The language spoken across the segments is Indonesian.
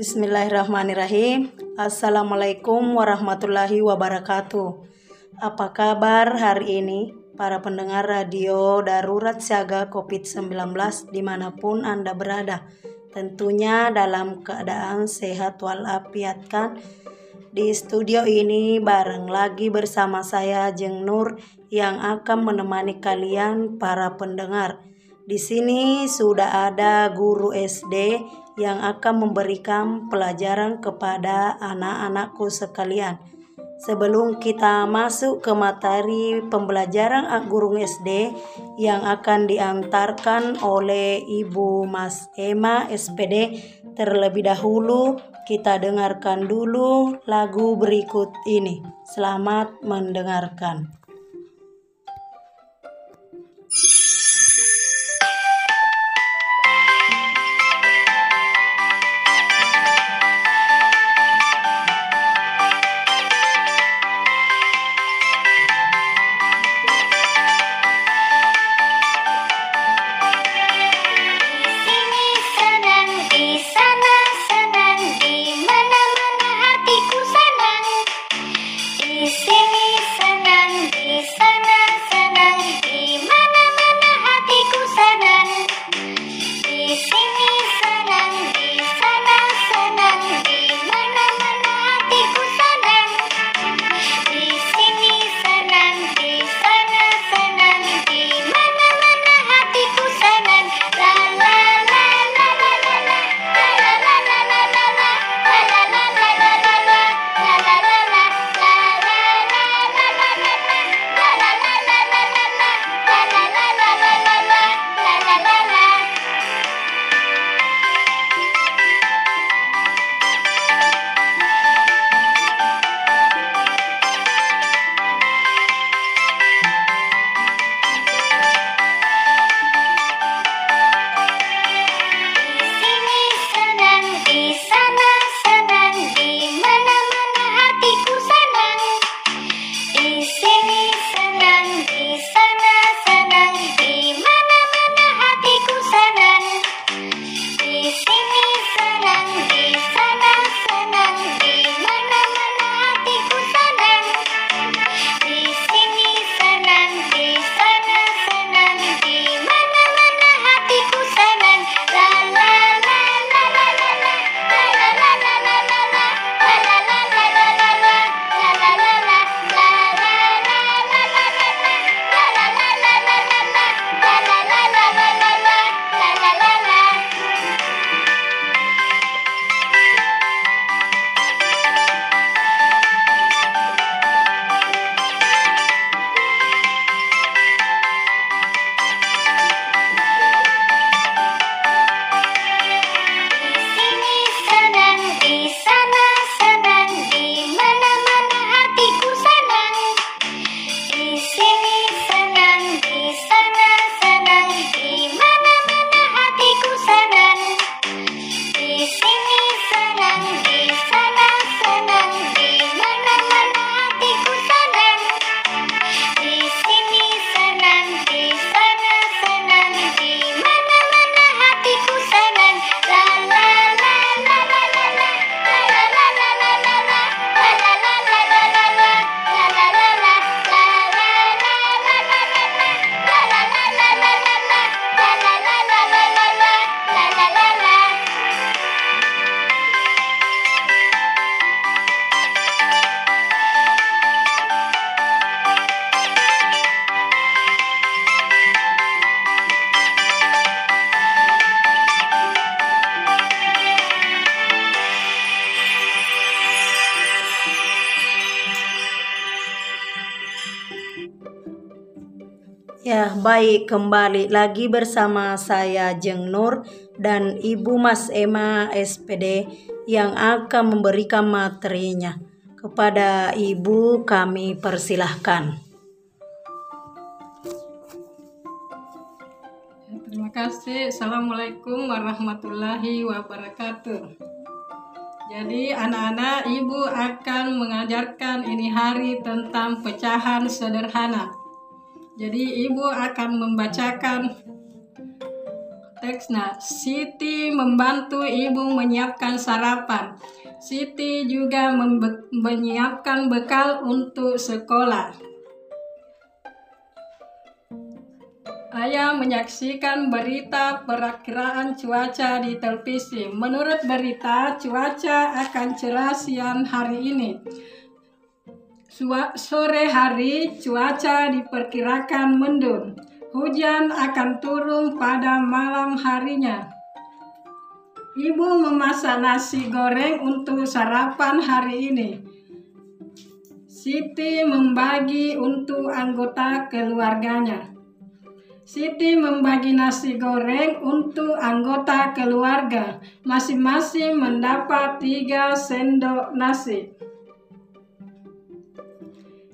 Bismillahirrahmanirrahim. Assalamualaikum warahmatullahi wabarakatuh. Apa kabar hari ini para pendengar radio darurat siaga COVID-19 di mana pun Anda berada? Tentunya dalam keadaan sehat walafiat kan? Di studio ini bareng lagi bersama saya Jeng Nur yang akan menemani kalian para pendengar. Di sini sudah ada guru SD yang akan memberikan pelajaran kepada anak-anakku sekalian. Sebelum kita masuk ke materi pembelajaran guru SD yang akan diantarkan oleh Ibu Mas Emma SPD, terlebih dahulu kita dengarkan dulu lagu berikut ini. Selamat mendengarkan. Baik kembali lagi bersama saya Jeng Nur dan Ibu Mas Emma SPD yang akan memberikan materinya. Kepada Ibu kami persilahkan. Terima kasih. Assalamualaikum warahmatullahi wabarakatuh. Jadi anak-anak ibu akan mengajarkan ini hari tentang pecahan sederhana. Jadi ibu akan membacakan Teksnya, Siti membantu ibu menyiapkan sarapan. Siti juga menyiapkan bekal untuk sekolah. Ayah menyaksikan berita perakiraan cuaca di televisi. Menurut berita, cuaca akan cerah siang hari ini. Sore hari, cuaca diperkirakan mendung. Hujan akan turun pada malam harinya. Ibu memasak nasi goreng untuk sarapan hari ini. Siti membagi untuk anggota keluarganya. Siti membagi nasi goreng untuk anggota keluarga. Masing-masing mendapat tiga sendok nasi.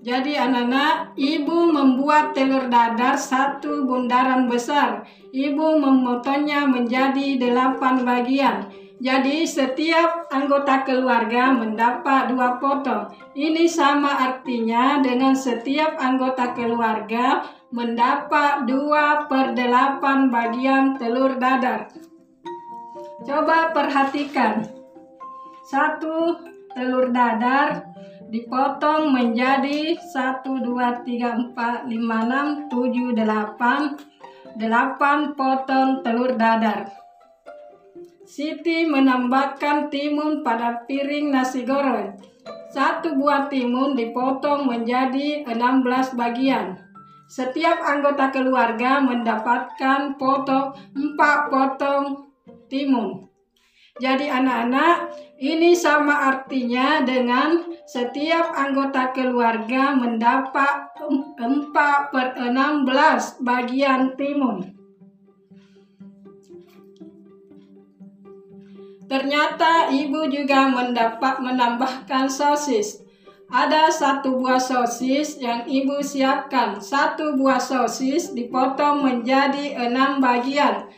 Jadi anak-anak, ibu membuat telur dadar satu bundaran besar. Ibu memotongnya menjadi delapan bagian. Jadi setiap anggota keluarga mendapat dua potong. Ini sama artinya dengan setiap anggota keluarga mendapat 2 per 8 bagian telur dadar. Coba perhatikan. Satu telur dadar dipotong menjadi 1, 2, 3, 4, 5, 6, 7, 8 8 potong telur dadar. Siti menambahkan timun pada piring nasi goreng. Satu buah timun dipotong menjadi 16 bagian. Setiap anggota keluarga mendapatkan potong empat potong timun. Jadi anak-anak, ini sama artinya dengan setiap anggota keluarga mendapat 4 per 16 bagian timun. Ternyata ibu juga mendapat menambahkan sosis. Ada satu buah sosis yang ibu siapkan. Satu buah sosis dipotong menjadi enam bagian.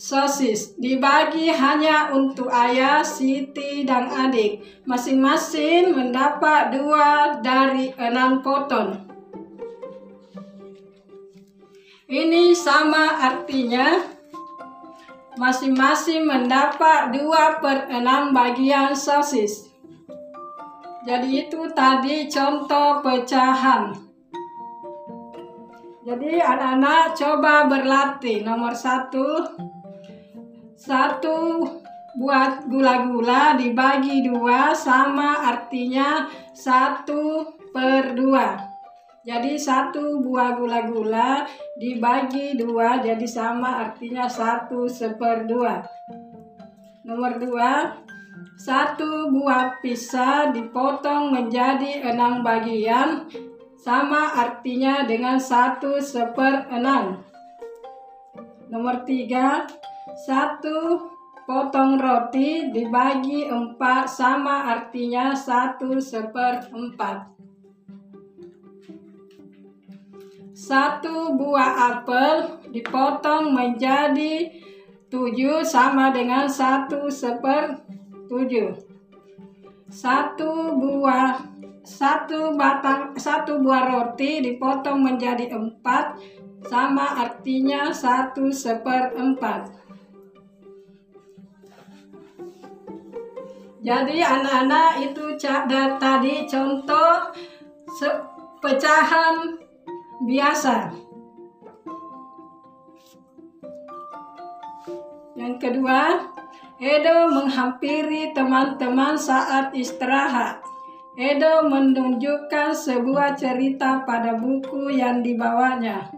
Sosis dibagi hanya untuk ayah, Siti, dan adik. Masing-masing mendapat dua dari enam potong. Ini sama artinya masing-masing mendapat dua per enam bagian sosis. Jadi itu tadi contoh pecahan. Jadi anak-anak coba berlatih. Nomor satu, satu buat gula-gula dibagi dua sama artinya satu per dua. Jadi satu buah gula-gula dibagi dua jadi sama artinya satu seper dua. Nomor dua, satu buah pisah dipotong menjadi enam bagian, sama artinya dengan satu seper enam. Nomor tiga, satu potong roti dibagi empat sama artinya satu seper empat. Satu buah apel dipotong menjadi tujuh sama dengan satu seper 7 satu buah satu batang satu buah roti dipotong menjadi empat sama artinya satu seper jadi anak-anak itu tadi contoh pecahan biasa yang kedua Edo menghampiri teman-teman saat istirahat. Edo menunjukkan sebuah cerita pada buku yang dibawanya.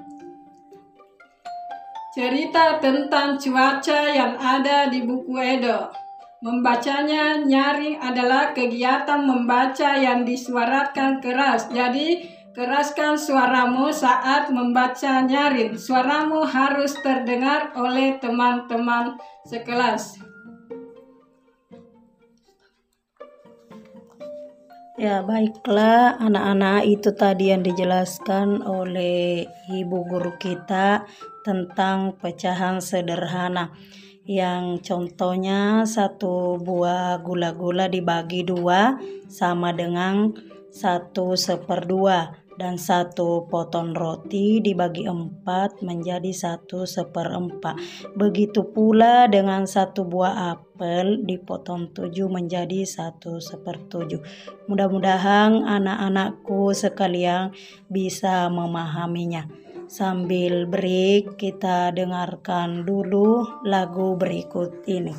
Cerita tentang cuaca yang ada di buku Edo. Membacanya nyaring adalah kegiatan membaca yang disuarakan keras. Jadi, keraskan suaramu saat membaca nyaring. Suaramu harus terdengar oleh teman-teman sekelas. Ya, baiklah anak-anak itu tadi yang dijelaskan oleh ibu guru kita tentang pecahan sederhana yang contohnya satu buah gula-gula dibagi dua sama dengan satu seperdua dan satu potong roti dibagi empat menjadi satu seperempat. Begitu pula dengan satu buah apel dipotong tujuh menjadi satu sepertujuh. Mudah-mudahan anak-anakku sekalian bisa memahaminya. Sambil break, kita dengarkan dulu lagu berikut ini.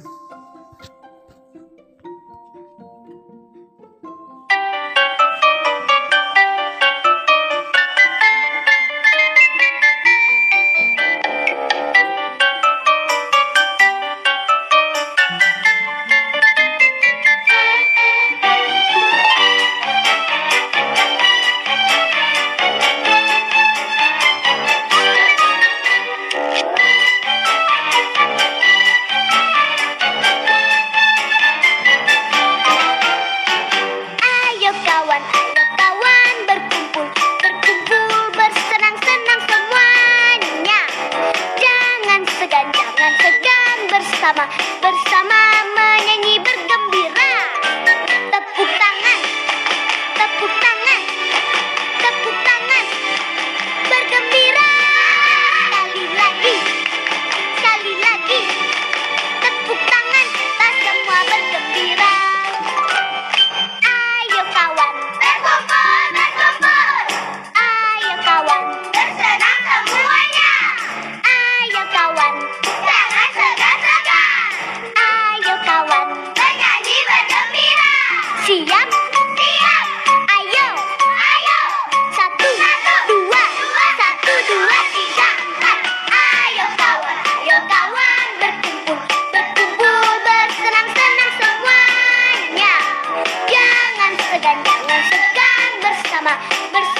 dan jangan segan bersama bersama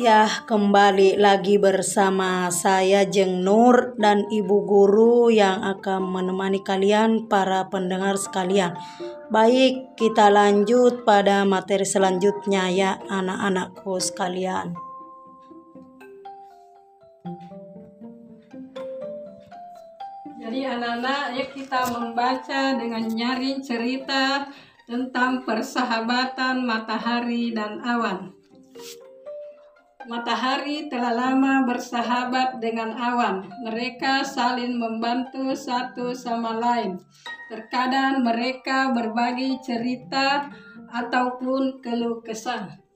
Ya, kembali lagi bersama saya Jeng Nur dan Ibu Guru yang akan menemani kalian para pendengar sekalian. Baik, kita lanjut pada materi selanjutnya ya anak-anakku sekalian. Jadi anak-anak ya kita membaca dengan nyari cerita tentang persahabatan matahari dan awan. Matahari telah lama bersahabat dengan awan. Mereka saling membantu satu sama lain. Terkadang mereka berbagi cerita ataupun keluh kesah.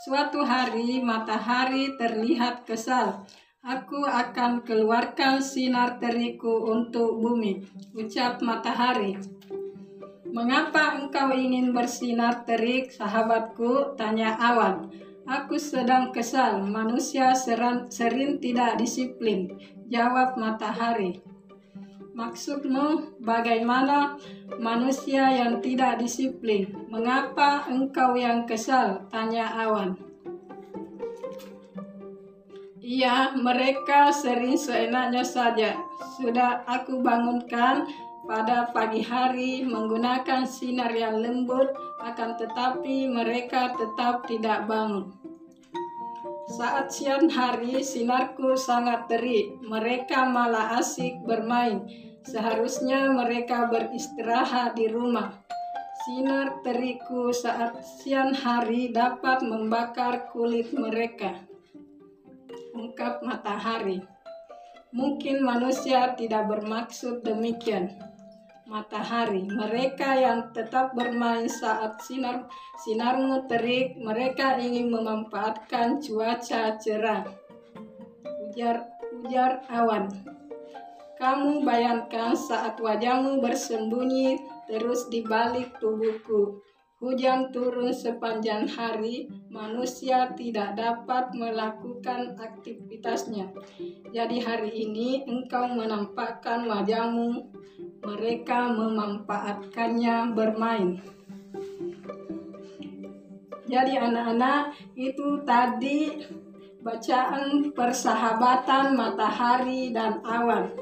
Suatu hari matahari terlihat kesal. Aku akan keluarkan sinar teriku untuk bumi, ucap matahari. Mengapa engkau ingin bersinar terik, sahabatku? Tanya awan. Aku sedang kesal, manusia seran, sering tidak disiplin. Jawab matahari. Maksudmu bagaimana manusia yang tidak disiplin? Mengapa engkau yang kesal? Tanya awan. Iya, mereka sering seenaknya saja. Sudah aku bangunkan pada pagi hari menggunakan sinar yang lembut, akan tetapi mereka tetap tidak bangun. Saat siang hari, sinarku sangat terik. Mereka malah asik bermain. Seharusnya mereka beristirahat di rumah. Sinar teriku saat siang hari dapat membakar kulit mereka. ungkap matahari. Mungkin manusia tidak bermaksud demikian. Matahari, mereka yang tetap bermain saat sinar sinarmu terik, mereka ingin memanfaatkan cuaca cerah. Ujar ujar awan. Kamu bayangkan saat wajahmu bersembunyi terus di balik tubuhku. Hujan turun sepanjang hari, manusia tidak dapat melakukan aktivitasnya. Jadi hari ini engkau menampakkan wajahmu, mereka memanfaatkannya bermain. Jadi anak-anak itu tadi bacaan persahabatan matahari dan awan.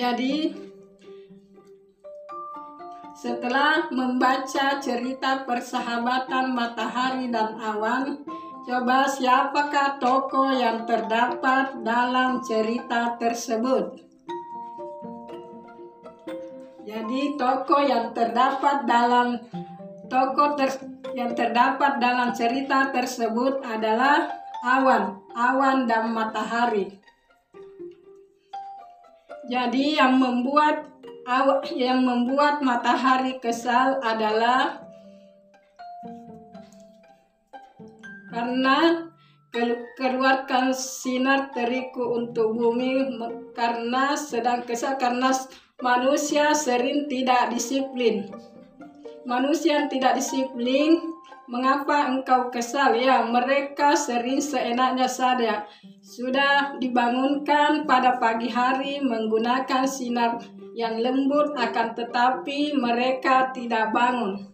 Jadi setelah membaca cerita persahabatan matahari dan awan, coba siapakah tokoh yang terdapat dalam cerita tersebut? Jadi tokoh yang terdapat dalam tokoh ter, yang terdapat dalam cerita tersebut adalah awan, awan dan matahari. Jadi yang membuat yang membuat matahari kesal adalah karena keluarkan sinar teriku untuk bumi karena sedang kesal karena manusia sering tidak disiplin. Manusia yang tidak disiplin Mengapa engkau kesal? Ya, mereka sering seenaknya saja. Sudah dibangunkan pada pagi hari menggunakan sinar yang lembut akan tetapi mereka tidak bangun.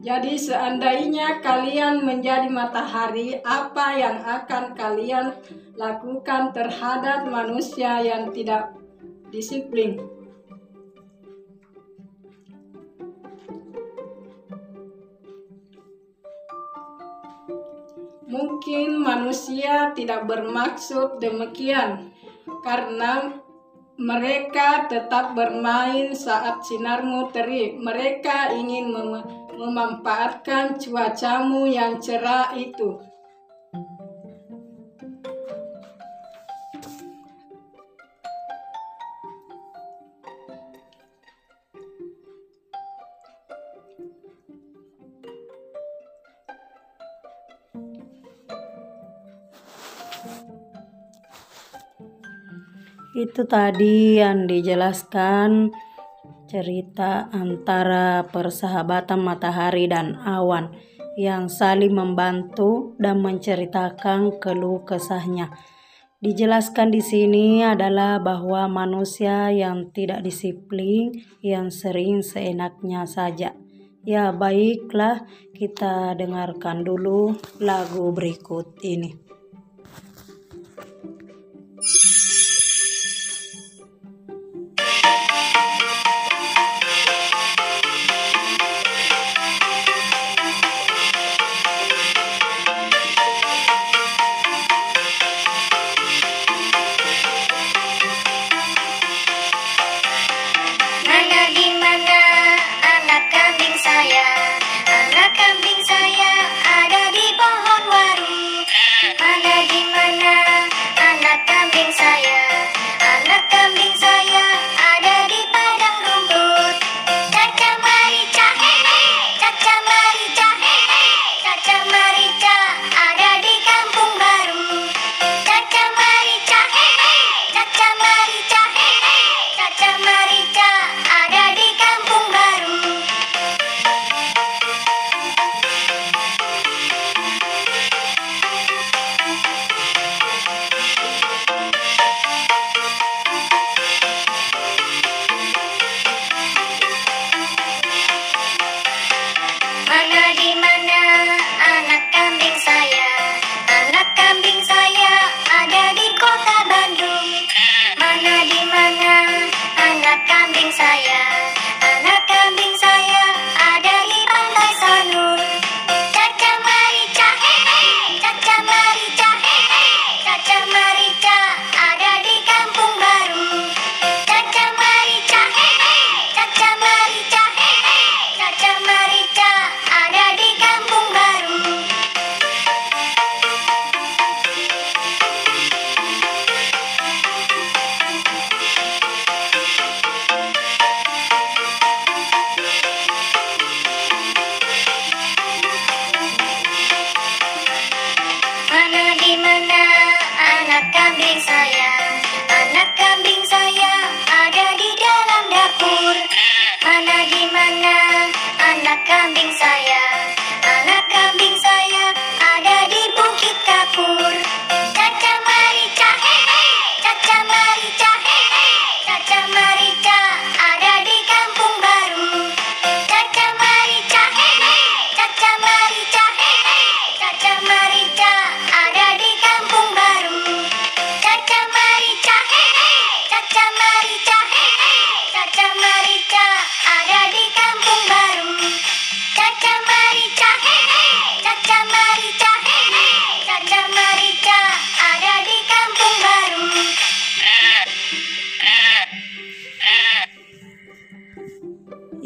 Jadi seandainya kalian menjadi matahari, apa yang akan kalian lakukan terhadap manusia yang tidak disiplin? Mungkin manusia tidak bermaksud demikian karena mereka tetap bermain saat sinarmu terik. Mereka ingin mem memanfaatkan cuacamu yang cerah itu. Itu tadi yang dijelaskan cerita antara persahabatan matahari dan awan yang saling membantu dan menceritakan keluh kesahnya. Dijelaskan di sini adalah bahwa manusia yang tidak disiplin, yang sering seenaknya saja. Ya, baiklah, kita dengarkan dulu lagu berikut ini.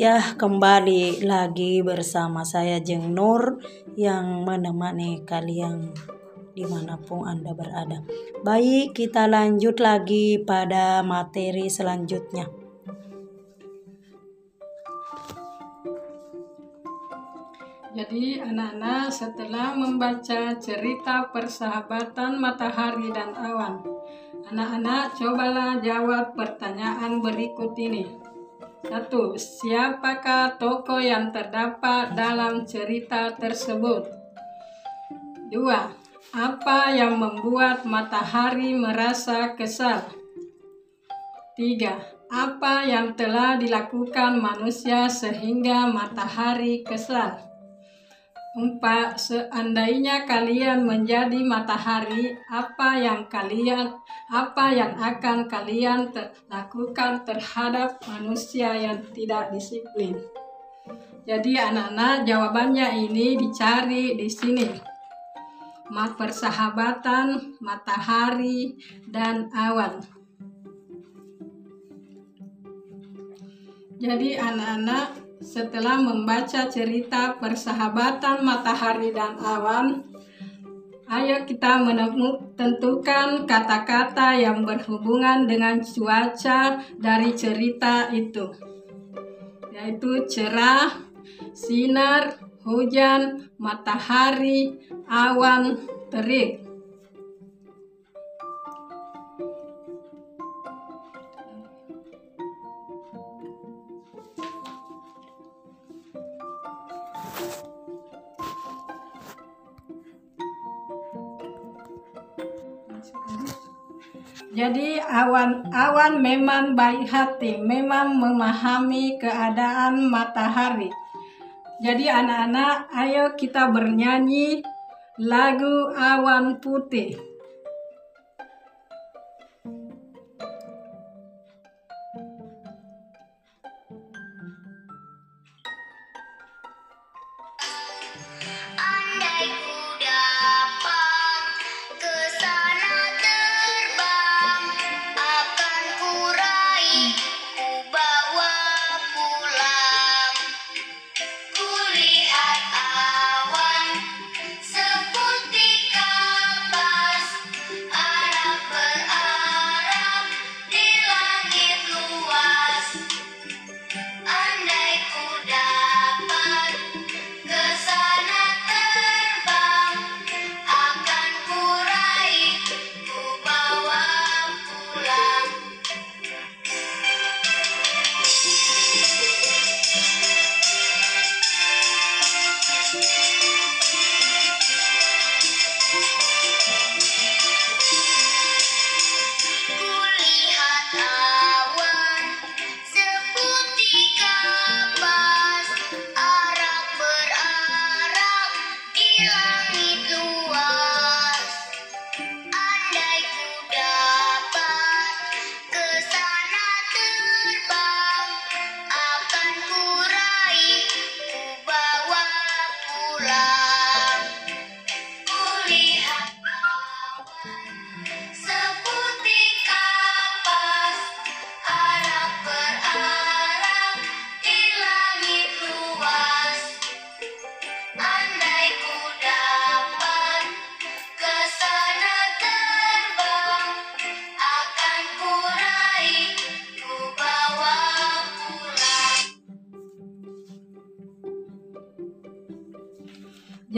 Ya, kembali lagi bersama saya Jeng Nur yang menemani kalian di mana pun Anda berada. Baik, kita lanjut lagi pada materi selanjutnya. Jadi anak-anak setelah membaca cerita persahabatan matahari dan awan, anak-anak cobalah jawab pertanyaan berikut ini. Satu, siapakah tokoh yang terdapat dalam cerita tersebut? Dua, apa yang membuat matahari merasa kesal? Tiga, apa yang telah dilakukan manusia sehingga matahari kesal? Empat, seandainya kalian menjadi matahari, apa yang kalian apa yang akan kalian ter lakukan terhadap manusia yang tidak disiplin? Jadi anak-anak jawabannya ini dicari di sini. Mat persahabatan, matahari, dan awan. Jadi anak-anak setelah membaca cerita persahabatan matahari dan awan, ayo kita menentukan kata-kata yang berhubungan dengan cuaca dari cerita itu, yaitu cerah, sinar, hujan, matahari, awan, terik. Jadi awan-awan memang baik hati, memang memahami keadaan matahari. Jadi anak-anak, ayo kita bernyanyi lagu Awan Putih.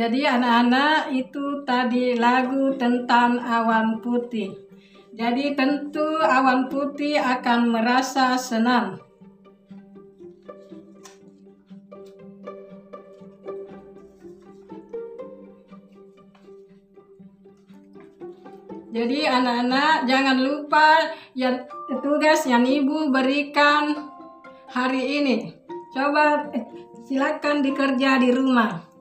Jadi anak-anak itu tadi lagu tentang awan putih. Jadi tentu awan putih akan merasa senang. Jadi anak-anak jangan lupa ya tugas yang ibu berikan hari ini. Coba eh, silakan dikerja di rumah.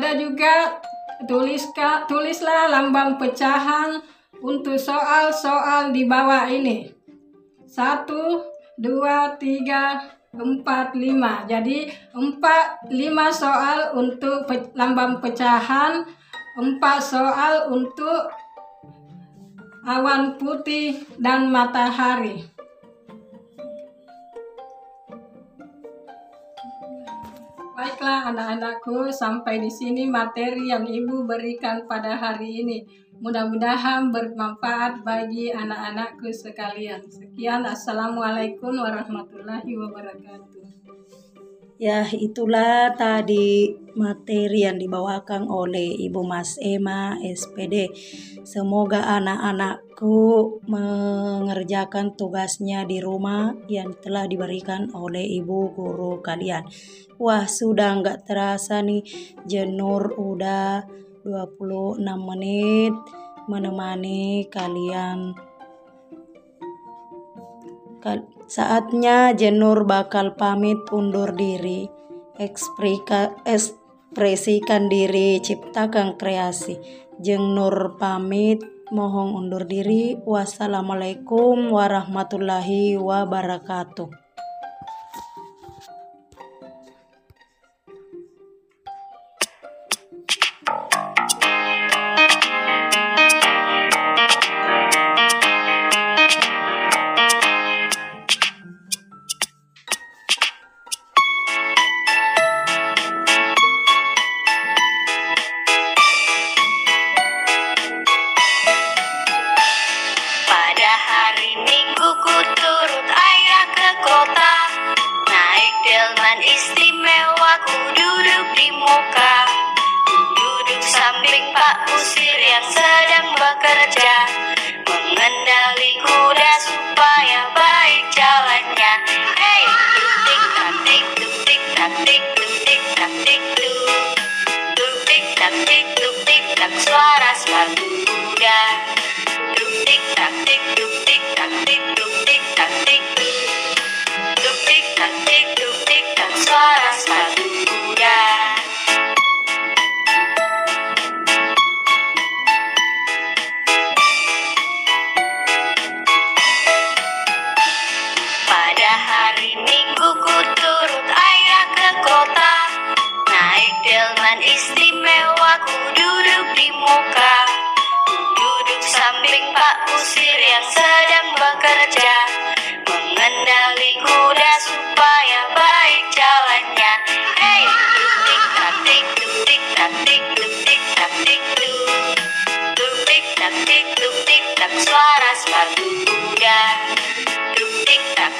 Ada juga tuliska, tulislah lambang pecahan untuk soal-soal di bawah ini. Satu, dua, tiga, empat lima jadi empat lima soal untuk pe- lambang pecahan empat soal untuk awan putih dan matahari Baiklah anak-anakku, sampai di sini materi yang Ibu berikan pada hari ini. Mudah-mudahan bermanfaat bagi anak-anakku sekalian. Sekian, Assalamualaikum warahmatullahi wabarakatuh. Ya, itulah tadi materi yang dibawakan oleh Ibu Mas Ema SPD. Semoga anak-anakku mengerjakan tugasnya di rumah yang telah diberikan oleh ibu guru kalian. Wah, sudah nggak terasa nih, Jenur udah 26 menit menemani kalian Kal- Saatnya Jenur bakal pamit undur diri. Eksprika, ekspresikan diri, ciptakan kreasi. Jeng Nur pamit, mohon undur diri. Wassalamualaikum warahmatullahi wabarakatuh. Samping Pak Kusir yang sedang bekerja Mengendali kuda supaya baik jalannya. Hei, tuk tik tak tik tuk tik tak tik tuk tik tak tik tuk Tuk tik tak tik tuk tik tak suara sepatu kuda Tuk tik tak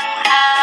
how